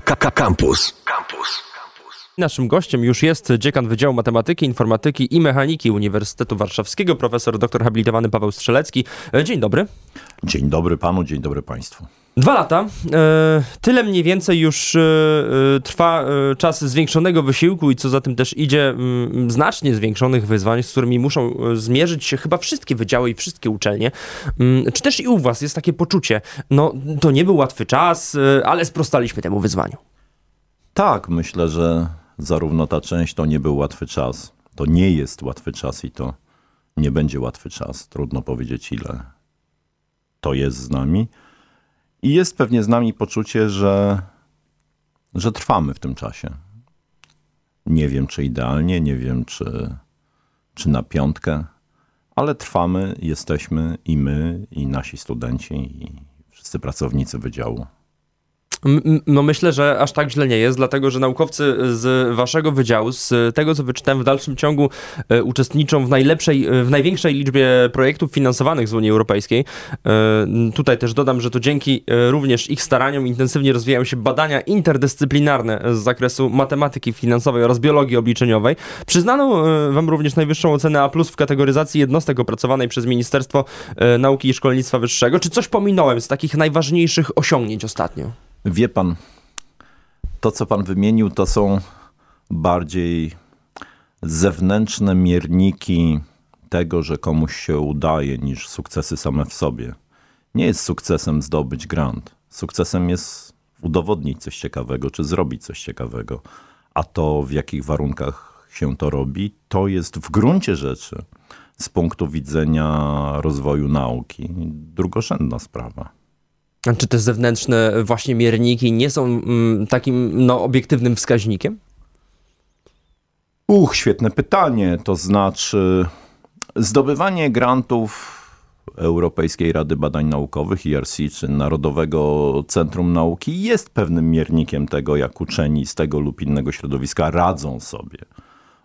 Campus. Campus. Naszym gościem już jest dziekan Wydziału Matematyki, Informatyki i Mechaniki Uniwersytetu Warszawskiego, profesor doktor habilitowany Paweł Strzelecki. Dzień dobry. Dzień dobry panu, dzień dobry państwu. Dwa lata. E, tyle mniej więcej już e, e, trwa czas zwiększonego wysiłku i co za tym też idzie, znacznie zwiększonych wyzwań, z którymi muszą zmierzyć się chyba wszystkie wydziały i wszystkie uczelnie. Czy też i u was jest takie poczucie, no to nie był łatwy czas, ale sprostaliśmy temu wyzwaniu? Tak, myślę, że zarówno ta część to nie był łatwy czas, to nie jest łatwy czas i to nie będzie łatwy czas. Trudno powiedzieć ile to jest z nami. I jest pewnie z nami poczucie, że, że trwamy w tym czasie. Nie wiem, czy idealnie, nie wiem, czy, czy na piątkę, ale trwamy, jesteśmy i my, i nasi studenci, i wszyscy pracownicy wydziału. No myślę, że aż tak źle nie jest, dlatego że naukowcy z waszego wydziału, z tego co wyczytałem w dalszym ciągu e, uczestniczą w najlepszej, e, w największej liczbie projektów finansowanych z Unii Europejskiej. E, tutaj też dodam, że to dzięki również ich staraniom intensywnie rozwijają się badania interdyscyplinarne z zakresu matematyki finansowej oraz biologii obliczeniowej. Przyznano wam również najwyższą ocenę A+, w kategoryzacji jednostek opracowanej przez Ministerstwo Nauki i Szkolnictwa Wyższego. Czy coś pominąłem z takich najważniejszych osiągnięć ostatnio? Wie pan, to co pan wymienił, to są bardziej zewnętrzne mierniki tego, że komuś się udaje, niż sukcesy same w sobie. Nie jest sukcesem zdobyć grant. Sukcesem jest udowodnić coś ciekawego, czy zrobić coś ciekawego. A to, w jakich warunkach się to robi, to jest w gruncie rzeczy z punktu widzenia rozwoju nauki drugorzędna sprawa. Czy te zewnętrzne właśnie mierniki nie są mm, takim no, obiektywnym wskaźnikiem? Uch, świetne pytanie. To znaczy, zdobywanie grantów Europejskiej Rady Badań Naukowych, IRC, czy Narodowego Centrum Nauki jest pewnym miernikiem tego, jak uczeni z tego lub innego środowiska radzą sobie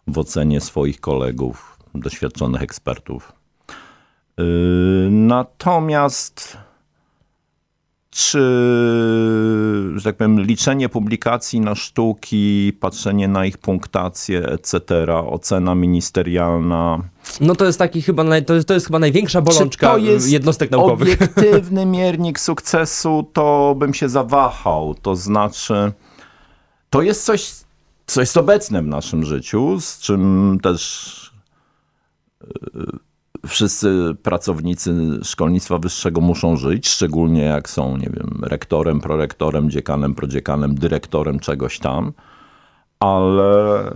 w ocenie swoich kolegów, doświadczonych ekspertów. Yy, natomiast czy, że tak powiem, liczenie publikacji na sztuki, patrzenie na ich punktację, etc., ocena ministerialna. No to jest taki chyba, naj, to, jest, to jest chyba największa bolączka to jest jednostek naukowych. obiektywny miernik sukcesu, to bym się zawahał. To znaczy, to jest coś, co jest obecne w naszym życiu, z czym też wszyscy pracownicy szkolnictwa wyższego muszą żyć, szczególnie jak są, nie wiem, rektorem, prorektorem, dziekanem, prodziekanem, dyrektorem czegoś tam, ale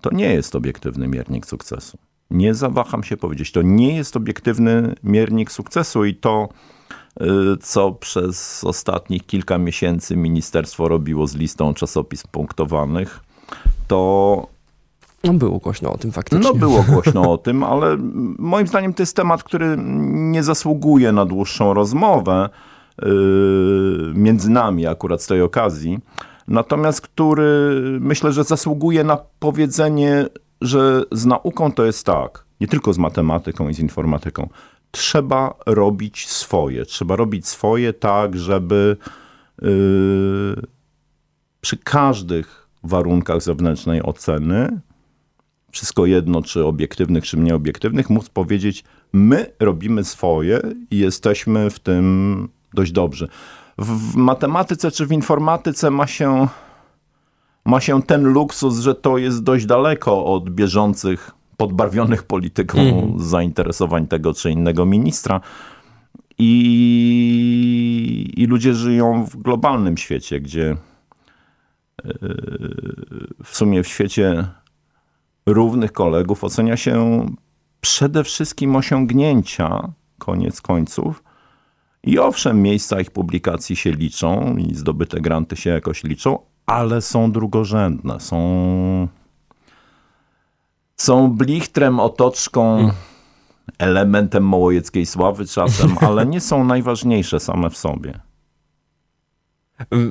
to nie jest obiektywny miernik sukcesu. Nie zawaham się powiedzieć, to nie jest obiektywny miernik sukcesu i to, y, co przez ostatnich kilka miesięcy ministerstwo robiło z listą czasopism punktowanych, to no było głośno o tym faktycznie. No było głośno o tym, ale moim zdaniem to jest temat, który nie zasługuje na dłuższą rozmowę yy, między nami akurat z tej okazji. Natomiast który myślę, że zasługuje na powiedzenie, że z nauką to jest tak, nie tylko z matematyką i z informatyką. Trzeba robić swoje. Trzeba robić swoje tak, żeby yy, przy każdych warunkach zewnętrznej oceny wszystko jedno, czy obiektywnych, czy nieobiektywnych, móc powiedzieć, my robimy swoje i jesteśmy w tym dość dobrzy. W matematyce czy w informatyce ma się, ma się ten luksus, że to jest dość daleko od bieżących, podbarwionych polityką mm. zainteresowań tego czy innego ministra. I, I ludzie żyją w globalnym świecie, gdzie yy, w sumie w świecie równych kolegów ocenia się przede wszystkim osiągnięcia, koniec końców. I owszem, miejsca ich publikacji się liczą i zdobyte granty się jakoś liczą, ale są drugorzędne, są, są blichtrem, otoczką, mm. elementem mołojeckiej sławy czasem, ale nie są najważniejsze same w sobie.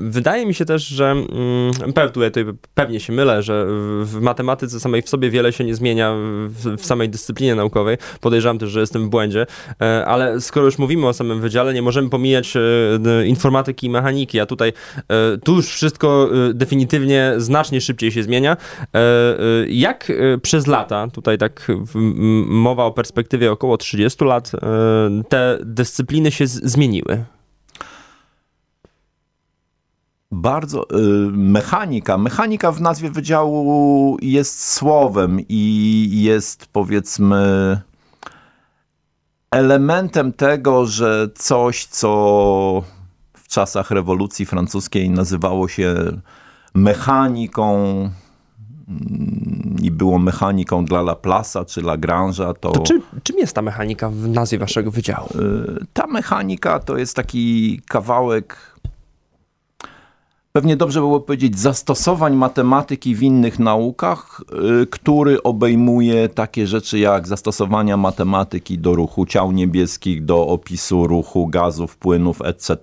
Wydaje mi się też, że mm, pewnie się mylę, że w matematyce samej w sobie wiele się nie zmienia w, w, samej dyscyplinie naukowej. Podejrzewam też, że jestem w błędzie, e, ale skoro już mówimy o samym wydziale, nie możemy pomijać e, informatyki i mechaniki, a tutaj e, tu już wszystko definitywnie znacznie szybciej się zmienia. Jak przez lata, tutaj tak mowa o perspektywie około 30 lat, te dyscypliny się zmieniły? Bardzo. Y, mechanika. Mechanika w nazwie wydziału jest słowem i jest powiedzmy elementem tego, że coś, co w czasach rewolucji francuskiej nazywało się mechaniką mm, i było mechaniką dla Laplace'a czy Lagrange'a, to... to czy, czym jest ta mechanika w nazwie waszego wydziału? Y, ta mechanika to jest taki kawałek pewnie dobrze było powiedzieć, zastosowań matematyki w innych naukach, y, który obejmuje takie rzeczy jak zastosowania matematyki do ruchu ciał niebieskich, do opisu ruchu gazów, płynów, etc.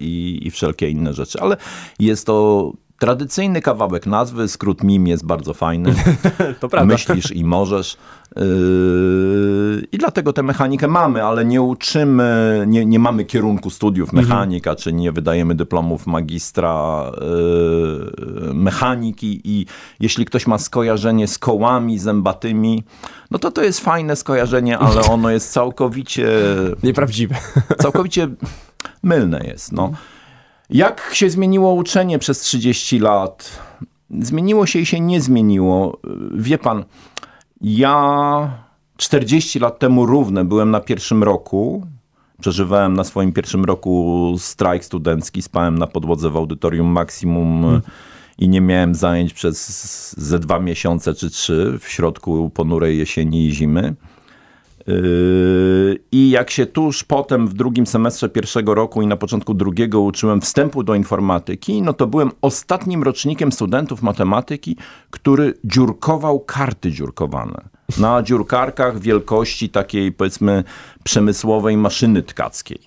i, i wszelkie inne rzeczy. Ale jest to tradycyjny kawałek nazwy, skrót MIM jest bardzo fajny. to prawda. Myślisz i możesz. Yy, I dlatego tę mechanikę mamy, ale nie uczymy, nie, nie mamy kierunku studiów mhm. mechanika, mhm. czy nie wydajemy dyplomów magistra yy, mechaniki. I jeśli ktoś ma skojarzenie z kołami zębatymi, no to to jest fajne skojarzenie, ale ono jest całkowicie. Nieprawdziwe. Całkowicie mylne jest. No. Jak się zmieniło uczenie przez 30 lat? Zmieniło się i się nie zmieniło. Wie pan, ja 40 lat temu równe byłem na pierwszym roku. Przeżywałem na swoim pierwszym roku strajk studencki, spałem na podłodze w audytorium maksimum hmm. i nie miałem zajęć przez ze dwa miesiące czy trzy w środku ponurej jesieni i zimy. Yy, I jak się tuż potem w drugim semestrze pierwszego roku i na początku drugiego uczyłem wstępu do informatyki, no to byłem ostatnim rocznikiem studentów matematyki, który dziurkował karty dziurkowane. Na dziurkarkach wielkości takiej powiedzmy przemysłowej maszyny tkackiej.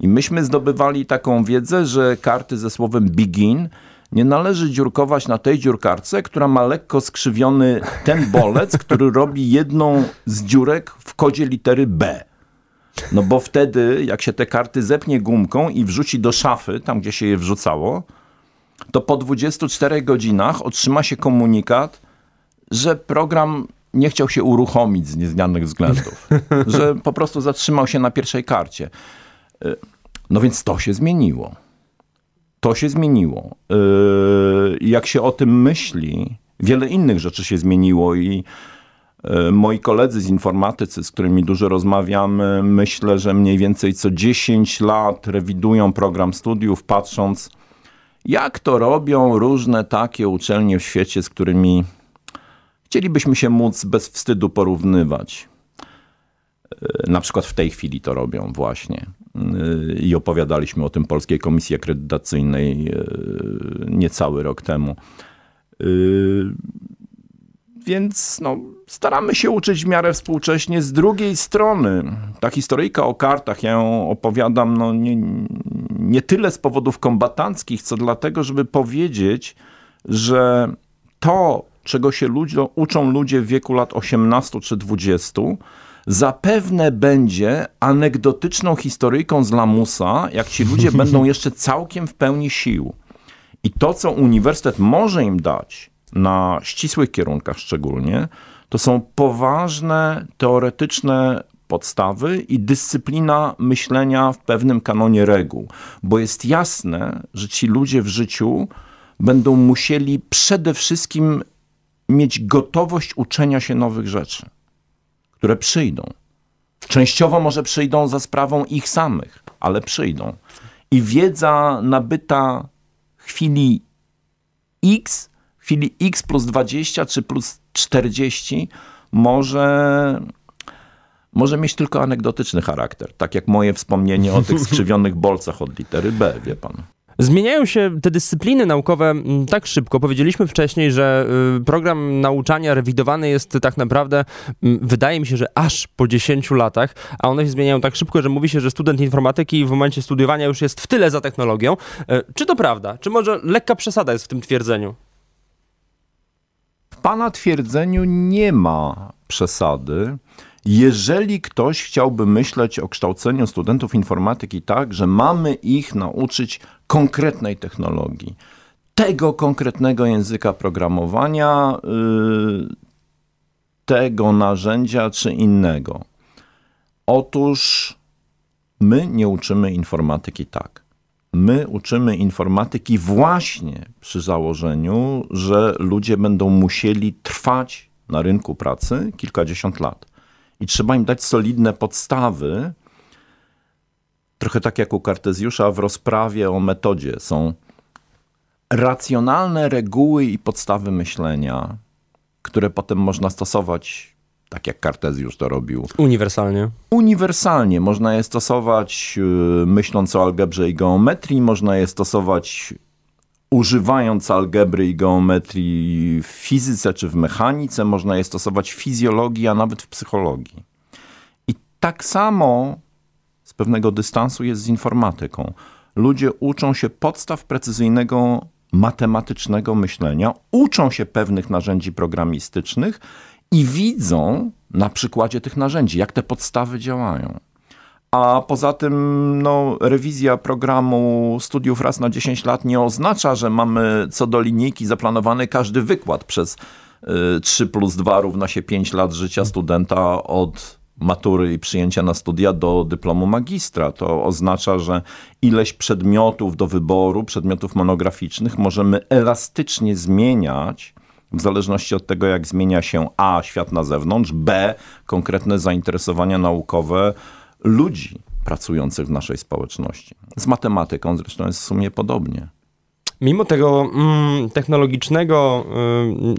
I myśmy zdobywali taką wiedzę, że karty ze słowem begin nie należy dziurkować na tej dziurkarce, która ma lekko skrzywiony ten bolec, który robi jedną z dziurek w kodzie litery B. No bo wtedy, jak się te karty zepnie gumką i wrzuci do szafy, tam gdzie się je wrzucało, to po 24 godzinach otrzyma się komunikat, że program nie chciał się uruchomić z nieznanych względów, że po prostu zatrzymał się na pierwszej karcie. Y, no więc to się zmieniło to się zmieniło. Yy, jak się o tym myśli, wiele innych rzeczy się zmieniło i yy, moi koledzy z informatycy, z którymi dużo rozmawiamy, myślę, że mniej więcej co 10 lat rewidują program studiów, patrząc, jak to robią różne takie uczelnie w świecie, z którymi chcielibyśmy się móc bez wstydu porównywać. Yy, na przykład w tej chwili to robią właśnie. Y, i opowiadaliśmy o tym Polskiej Komisji Akredytacyjnej y, niecały rok temu. Y, więc no, staramy się uczyć w miarę współcześnie. Z drugiej strony, ta historyjka o kartach, ja ją opowiadam no, nie, nie tyle z powodów kombatanckich, co dlatego, żeby powiedzieć, że to, czego się ludzie, uczą ludzie w wieku lat 18 czy 20, zapewne będzie anegdotyczną historyjką z lamusa, jak ci ludzie będą jeszcze całkiem w pełni sił. I to, co uniwersytet może im dać, na ścisłych kierunkach szczególnie, to są poważne, teoretyczne podstawy i dyscyplina myślenia w pewnym kanonie reguł. Bo jest jasne, że ci ludzie w życiu będą musieli przede wszystkim mieć gotowość uczenia się nowych rzeczy które przyjdą. Częściowo może przyjdą za sprawą ich samych, ale przyjdą. I wiedza nabyta chwili X, chwili X plus 20 czy plus 40 może, może mieć tylko anegdotyczny charakter. Tak jak moje wspomnienie o tych skrzywionych bolcach od litery B, wie pan. Zmieniają się te dyscypliny naukowe mm, tak szybko. Powiedzieliśmy wcześniej, że y, program nauczania rewidowany jest tak naprawdę, mm, wydaje mi się, że aż po 10 latach, a one się zmieniają tak szybko, że mówi się, że student informatyki w momencie studiowania już jest w tyle za technologią. E, czy to prawda? Czy może lekka przesada jest w tym twierdzeniu? W pana twierdzeniu nie ma przesady. Jeżeli ktoś chciałby myśleć o kształceniu studentów informatyki tak, że mamy ich nauczyć konkretnej technologii, tego konkretnego języka programowania, yy, tego narzędzia czy innego. Otóż my nie uczymy informatyki tak. My uczymy informatyki właśnie przy założeniu, że ludzie będą musieli trwać na rynku pracy kilkadziesiąt lat i trzeba im dać solidne podstawy. Trochę tak jak u Kartezjusza w rozprawie o metodzie są racjonalne reguły i podstawy myślenia, które potem można stosować tak jak Kartezjusz to robił. Uniwersalnie. Uniwersalnie. Można je stosować yy, myśląc o algebrze i geometrii, można je stosować używając algebry i geometrii w fizyce czy w mechanice, można je stosować w fizjologii, a nawet w psychologii. I tak samo z pewnego dystansu jest z informatyką. Ludzie uczą się podstaw precyzyjnego matematycznego myślenia, uczą się pewnych narzędzi programistycznych i widzą na przykładzie tych narzędzi, jak te podstawy działają. A poza tym no, rewizja programu studiów raz na 10 lat nie oznacza, że mamy co do linijki zaplanowany każdy wykład przez y, 3 plus 2 równa się 5 lat życia studenta od matury i przyjęcia na studia do dyplomu magistra. To oznacza, że ileś przedmiotów do wyboru, przedmiotów monograficznych możemy elastycznie zmieniać w zależności od tego, jak zmienia się A świat na zewnątrz, B konkretne zainteresowania naukowe ludzi pracujących w naszej społeczności. Z matematyką zresztą jest w sumie podobnie mimo tego mm, technologicznego,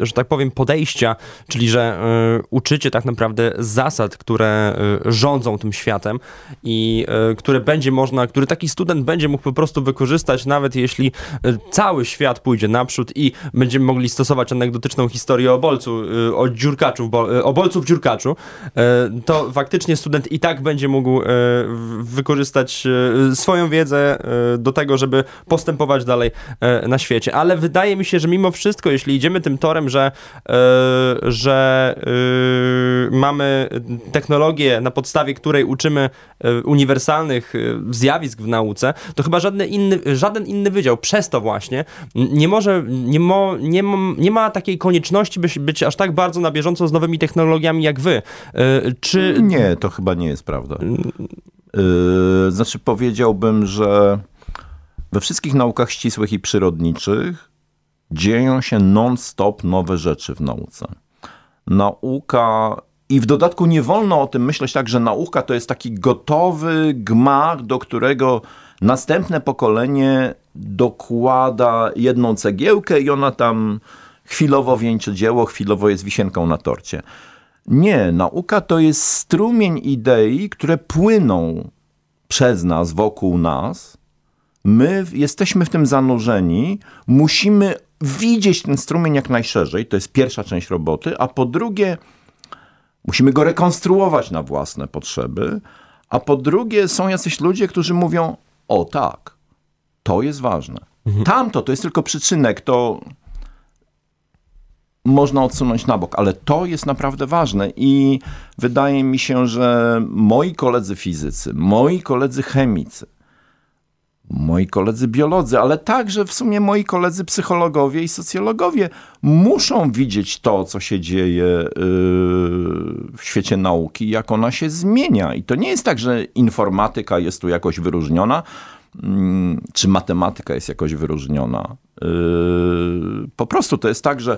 y, że tak powiem, podejścia, czyli że y, uczycie tak naprawdę zasad, które y, rządzą tym światem i y, które będzie można, który taki student będzie mógł po prostu wykorzystać, nawet jeśli y, cały świat pójdzie naprzód i będziemy mogli stosować anegdotyczną historię o bolcu, y, o dziurkaczu, o bolcu w dziurkaczu, to faktycznie student i tak będzie mógł wykorzystać swoją wiedzę do tego, żeby postępować dalej na świecie. Ale wydaje mi się, że mimo wszystko, jeśli idziemy tym torem, że, yy, że yy, mamy technologię, na podstawie której uczymy yy, uniwersalnych zjawisk w nauce, to chyba żadny inny, żaden inny wydział przez to właśnie nie może, nie, mo, nie, nie ma takiej konieczności, by być aż tak bardzo na bieżąco z nowymi technologiami jak wy. Czy... Nie, to chyba nie jest prawda. Znaczy powiedziałbym, że we wszystkich naukach ścisłych i przyrodniczych dzieją się non-stop nowe rzeczy w nauce. Nauka i w dodatku nie wolno o tym myśleć tak, że nauka to jest taki gotowy gmach, do którego następne pokolenie dokłada jedną cegiełkę i ona tam chwilowo wieńczy dzieło, chwilowo jest wisienką na torcie. Nie, nauka to jest strumień idei, które płyną przez nas, wokół nas my jesteśmy w tym zanurzeni, musimy widzieć ten strumień jak najszerzej, to jest pierwsza część roboty, a po drugie, musimy go rekonstruować na własne potrzeby, a po drugie, są jacyś ludzie, którzy mówią: O tak, to jest ważne. Mhm. Tamto to jest tylko przyczynek, to można odsunąć na bok, ale to jest naprawdę ważne i wydaje mi się, że moi koledzy fizycy, moi koledzy chemicy, moi koledzy biolodzy, ale także w sumie moi koledzy psychologowie i socjologowie muszą widzieć to, co się dzieje yy, w świecie nauki, jak ona się zmienia. I to nie jest tak, że informatyka jest tu jakoś wyróżniona, mm, czy matematyka jest jakoś wyróżniona. Yy, po prostu to jest tak, że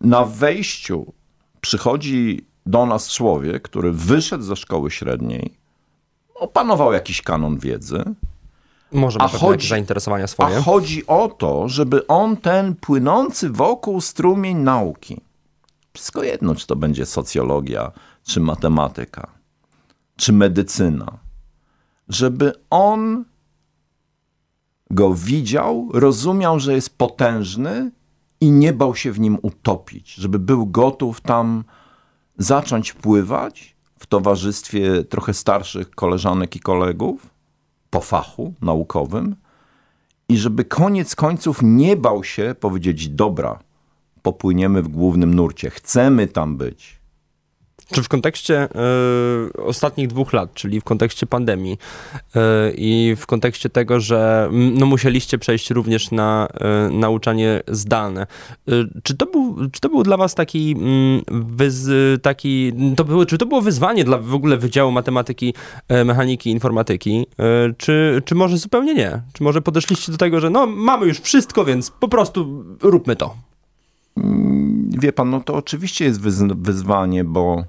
na wejściu przychodzi do nas człowiek, który wyszedł ze szkoły średniej, opanował jakiś kanon wiedzy, może ma chodzi, zainteresowania swoje. A chodzi o to, żeby on ten płynący wokół strumień nauki, wszystko jedno, czy to będzie socjologia, czy matematyka, czy medycyna, żeby on go widział, rozumiał, że jest potężny i nie bał się w nim utopić, żeby był gotów tam zacząć pływać w towarzystwie trochę starszych koleżanek i kolegów po fachu naukowym i żeby koniec końców nie bał się powiedzieć: Dobra, popłyniemy w głównym nurcie, chcemy tam być. Czy w kontekście y, ostatnich dwóch lat, czyli w kontekście pandemii y, i w kontekście tego, że no, musieliście przejść również na y, nauczanie zdalne, czy, to był, czy to był dla was taki, wyz, taki to było, czy to było wyzwanie dla w ogóle Wydziału Matematyki, Mechaniki Informatyki, czy, czy może zupełnie nie? Czy może podeszliście do tego, że no mamy już wszystko, więc po prostu róbmy to? Mm, wie pan, no to oczywiście jest wyzwanie, bo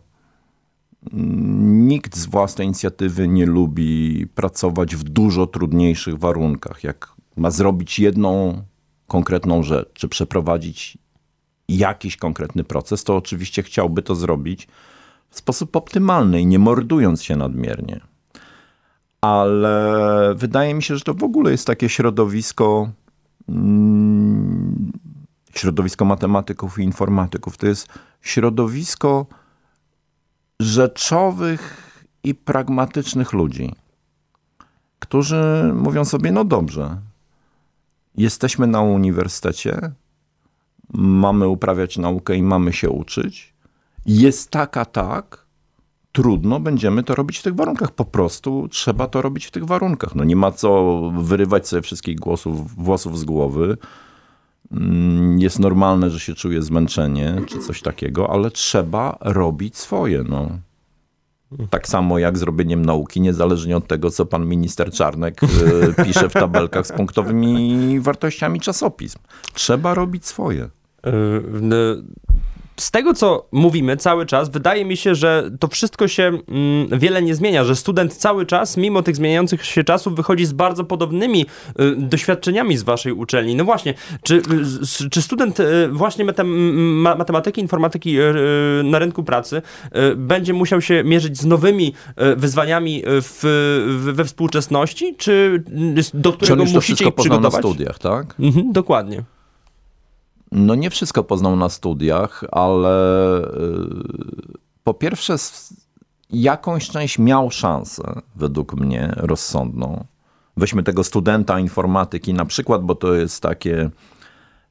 Nikt z własnej inicjatywy nie lubi pracować w dużo trudniejszych warunkach. Jak ma zrobić jedną konkretną rzecz, czy przeprowadzić jakiś konkretny proces, to oczywiście chciałby to zrobić w sposób optymalny i nie mordując się nadmiernie. Ale wydaje mi się, że to w ogóle jest takie środowisko, mm, środowisko matematyków i informatyków. To jest środowisko rzeczowych i pragmatycznych ludzi, którzy mówią sobie: No dobrze, jesteśmy na uniwersytecie, mamy uprawiać naukę i mamy się uczyć. Jest taka, tak, trudno, będziemy to robić w tych warunkach. Po prostu trzeba to robić w tych warunkach. No nie ma co wyrywać sobie wszystkich głosów, włosów z głowy. Mm, jest normalne, że się czuje zmęczenie czy coś takiego, ale trzeba robić swoje. No. Tak samo jak zrobieniem nauki, niezależnie od tego, co pan minister Czarnek y, pisze w tabelkach z punktowymi wartościami czasopism. Trzeba robić swoje. Z tego, co mówimy cały czas, wydaje mi się, że to wszystko się mm, wiele nie zmienia, że student cały czas, mimo tych zmieniających się czasów, wychodzi z bardzo podobnymi y, doświadczeniami z waszej uczelni. No właśnie, czy, y, czy student y, właśnie matematyki, informatyki y, y, na rynku pracy y, będzie musiał się mierzyć z nowymi wyzwaniami w, w, we współczesności, czy do którego musicie ich przygotować? na studiach, tak? Mhm, dokładnie. No nie wszystko poznał na studiach, ale y, po pierwsze jakąś część miał szansę, według mnie, rozsądną. Weźmy tego studenta informatyki na przykład, bo to jest takie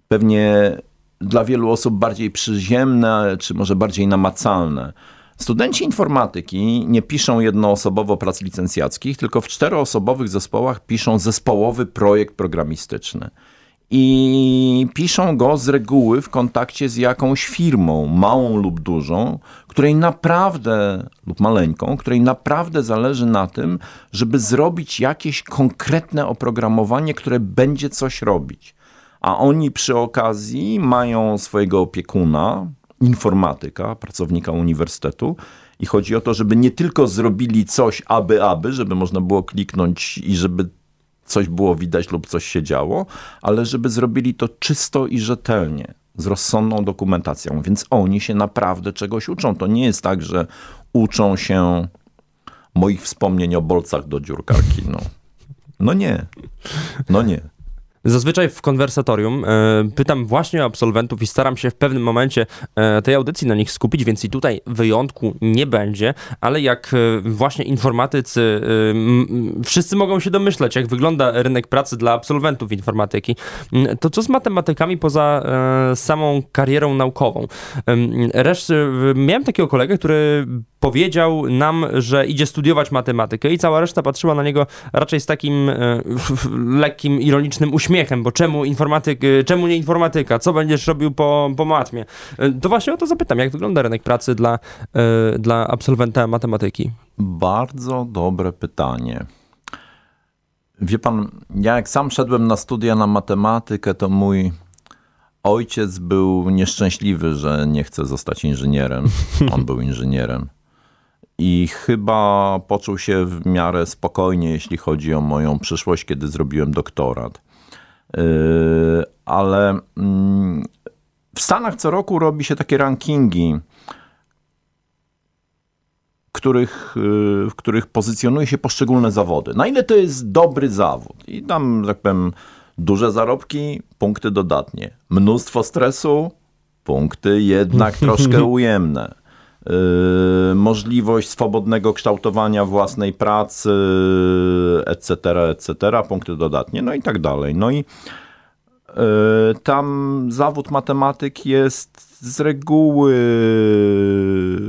pewnie dla wielu osób bardziej przyziemne, czy może bardziej namacalne. Studenci informatyki nie piszą jednoosobowo prac licencjackich, tylko w czteroosobowych zespołach piszą zespołowy projekt programistyczny i piszą go z reguły w kontakcie z jakąś firmą, małą lub dużą, której naprawdę, lub maleńką, której naprawdę zależy na tym, żeby zrobić jakieś konkretne oprogramowanie, które będzie coś robić. A oni przy okazji mają swojego opiekuna, informatyka, pracownika uniwersytetu, i chodzi o to, żeby nie tylko zrobili coś aby, aby, żeby można było kliknąć i żeby coś było widać lub coś się działo, ale żeby zrobili to czysto i rzetelnie, z rozsądną dokumentacją. Więc oni się naprawdę czegoś uczą. To nie jest tak, że uczą się moich wspomnień o bolcach do dziurkarki. No, no nie. No nie. Zazwyczaj w konwersatorium e, pytam właśnie absolwentów i staram się w pewnym momencie e, tej audycji na nich skupić, więc i tutaj wyjątku nie będzie, ale jak e, właśnie informatycy, wszyscy mogą się domyśleć, jak wygląda rynek pracy dla absolwentów informatyki, to co z matematykami poza samą karierą naukową? Reszt, miałem takiego kolegę, który powiedział nam, że idzie studiować matematykę i cała reszta patrzyła na niego raczej z takim lekkim, ironicznym uśmiechem uśmiechem, bo czemu informatyk, y, czemu nie informatyka? Co będziesz robił po, po matmie? Y, to właśnie o to zapytam, jak wygląda rynek pracy dla, y, dla absolwenta matematyki? Bardzo dobre pytanie. Wie pan, ja jak sam szedłem na studia na matematykę, to mój ojciec był nieszczęśliwy, że nie chce zostać inżynierem. On był inżynierem. I chyba poczuł się w miarę spokojnie, jeśli chodzi o moją przyszłość, kiedy zrobiłem doktorat. Yy, ale mm, w Stanach co roku robi się takie rankingi których, y, w których pozycjonuje się poszczególne zawody. Na ile to jest dobry zawód? I tam, tak powiem, duże zarobki, punkty dodatnie. Mnóstwo stresu, punkty jednak troszkę ujemne. Yy, możliwość swobodnego kształtowania własnej pracy, etc., etc., punkty dodatnie, no i tak dalej. No i yy, tam zawód matematyk jest z reguły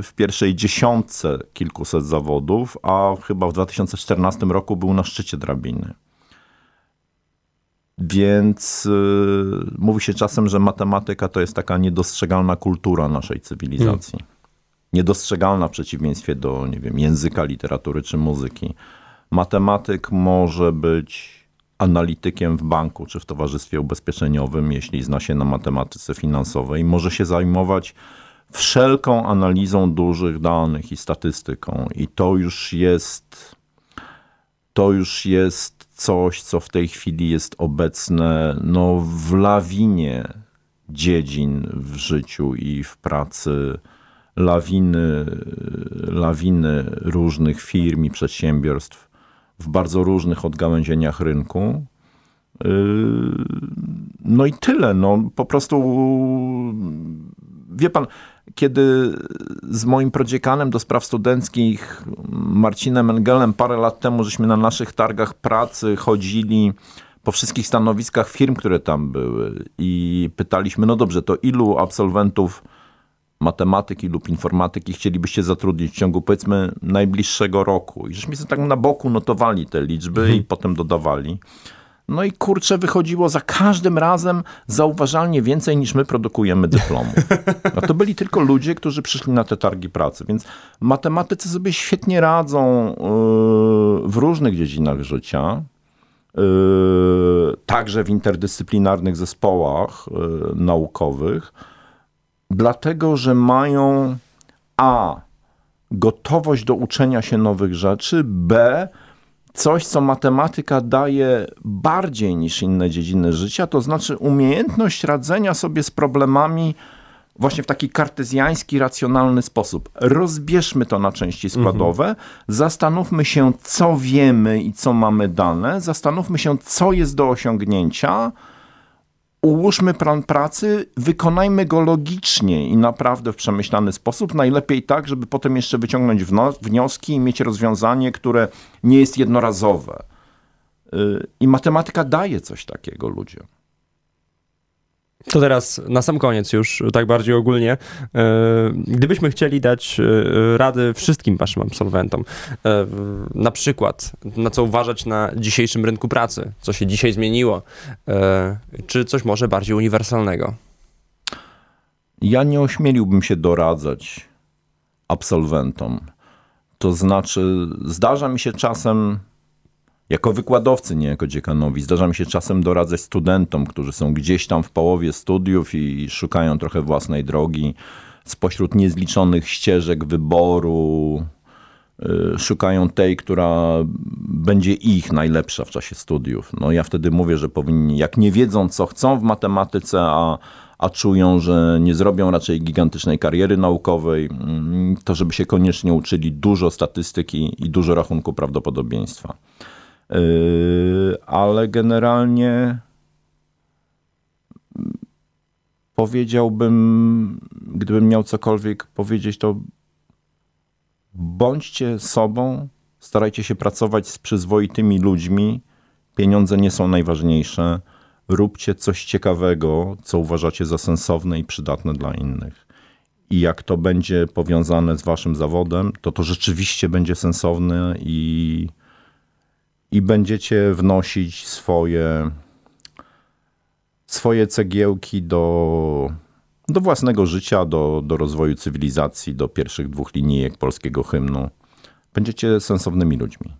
w pierwszej dziesiątce kilkuset zawodów, a chyba w 2014 roku był na szczycie drabiny. Więc yy, mówi się czasem, że matematyka to jest taka niedostrzegalna kultura naszej cywilizacji. Hmm. Niedostrzegalna w przeciwieństwie do, nie wiem, języka, literatury czy muzyki. Matematyk może być analitykiem w banku czy w towarzystwie ubezpieczeniowym, jeśli zna się na matematyce finansowej, może się zajmować wszelką analizą dużych danych i statystyką. I to już jest to już jest coś, co w tej chwili jest obecne no, w lawinie dziedzin w życiu i w pracy, lawiny, lawiny różnych firm i przedsiębiorstw w bardzo różnych odgałęzieniach rynku. Yy, no i tyle. No, po prostu wie pan, kiedy z moim prodziekanem do spraw studenckich, Marcinem Engelem, parę lat temu, żeśmy na naszych targach pracy chodzili po wszystkich stanowiskach firm, które tam były i pytaliśmy, no dobrze, to ilu absolwentów matematyki lub informatyki chcielibyście zatrudnić w ciągu powiedzmy najbliższego roku. I żeśmy sobie tak na boku notowali te liczby mhm. i potem dodawali. No i kurczę, wychodziło za każdym razem zauważalnie więcej niż my produkujemy dyplomów. No to byli tylko ludzie, którzy przyszli na te targi pracy, więc matematycy sobie świetnie radzą yy, w różnych dziedzinach życia. Yy, także w interdyscyplinarnych zespołach yy, naukowych, dlatego że mają A. gotowość do uczenia się nowych rzeczy, B coś, co matematyka daje bardziej niż inne dziedziny życia, to znaczy umiejętność radzenia sobie z problemami właśnie w taki kartezjański, racjonalny sposób. Rozbierzmy to na części składowe, mhm. zastanówmy się, co wiemy i co mamy dane, zastanówmy się, co jest do osiągnięcia, ułóżmy plan pracy, wykonajmy go logicznie i naprawdę w przemyślany sposób. Najlepiej tak, żeby potem jeszcze wyciągnąć wnioski i mieć rozwiązanie, które nie jest jednorazowe. Y, I matematyka daje coś takiego ludziom. To teraz na sam koniec już, tak bardziej ogólnie, e, gdybyśmy chcieli dać e, rady wszystkim waszym absolwentom, e, na przykład na co uważać na dzisiejszym rynku pracy, co się dzisiaj zmieniło, czy coś może bardziej uniwersalnego? Ja nie ośmieliłbym się doradzać absolwentom. To znaczy, zdarza mi się czasem jako wykładowcy, nie jako dziekanowi, zdarza mi się czasem doradzać studentom, którzy są gdzieś tam w połowie studiów i szukają trochę własnej drogi spośród niezliczonych ścieżek wyboru. Y, szukają tej, która będzie ich najlepsza w czasie studiów. No ja wtedy mówię, że powinni, jak nie wiedzą, co chcą w matematyce, a, a czują, że nie zrobią raczej gigantycznej kariery naukowej, mm, to żeby się koniecznie uczyli dużo statystyki i dużo rachunku prawdopodobieństwa. Yy, ale generalnie powiedziałbym, gdybym miał cokolwiek powiedzieć, to bądźcie sobą, starajcie się pracować z przyzwoitymi ludźmi. Pieniądze nie są najważniejsze. Róbcie coś ciekawego, co uważacie za sensowne i przydatne dla innych. I jak to będzie powiązane z waszym zawodem, to to rzeczywiście będzie sensowne i i będziecie wnosić swoje, swoje cegiełki do, do własnego życia, do, do rozwoju cywilizacji, do pierwszych dwóch linijek polskiego hymnu. Będziecie sensownymi ludźmi.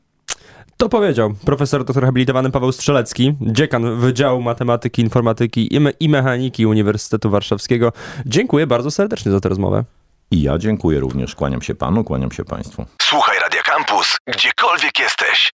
To powiedział profesor doktor habilitowany Paweł Strzelecki, dziekan Wydziału Matematyki, Informatyki i, Me i Mechaniki Uniwersytetu Warszawskiego. Dziękuję bardzo serdecznie za tę rozmowę. I ja dziękuję również. Kłaniam się panu, kłaniam się państwu. Słuchaj Radio Campus, gdziekolwiek jesteś.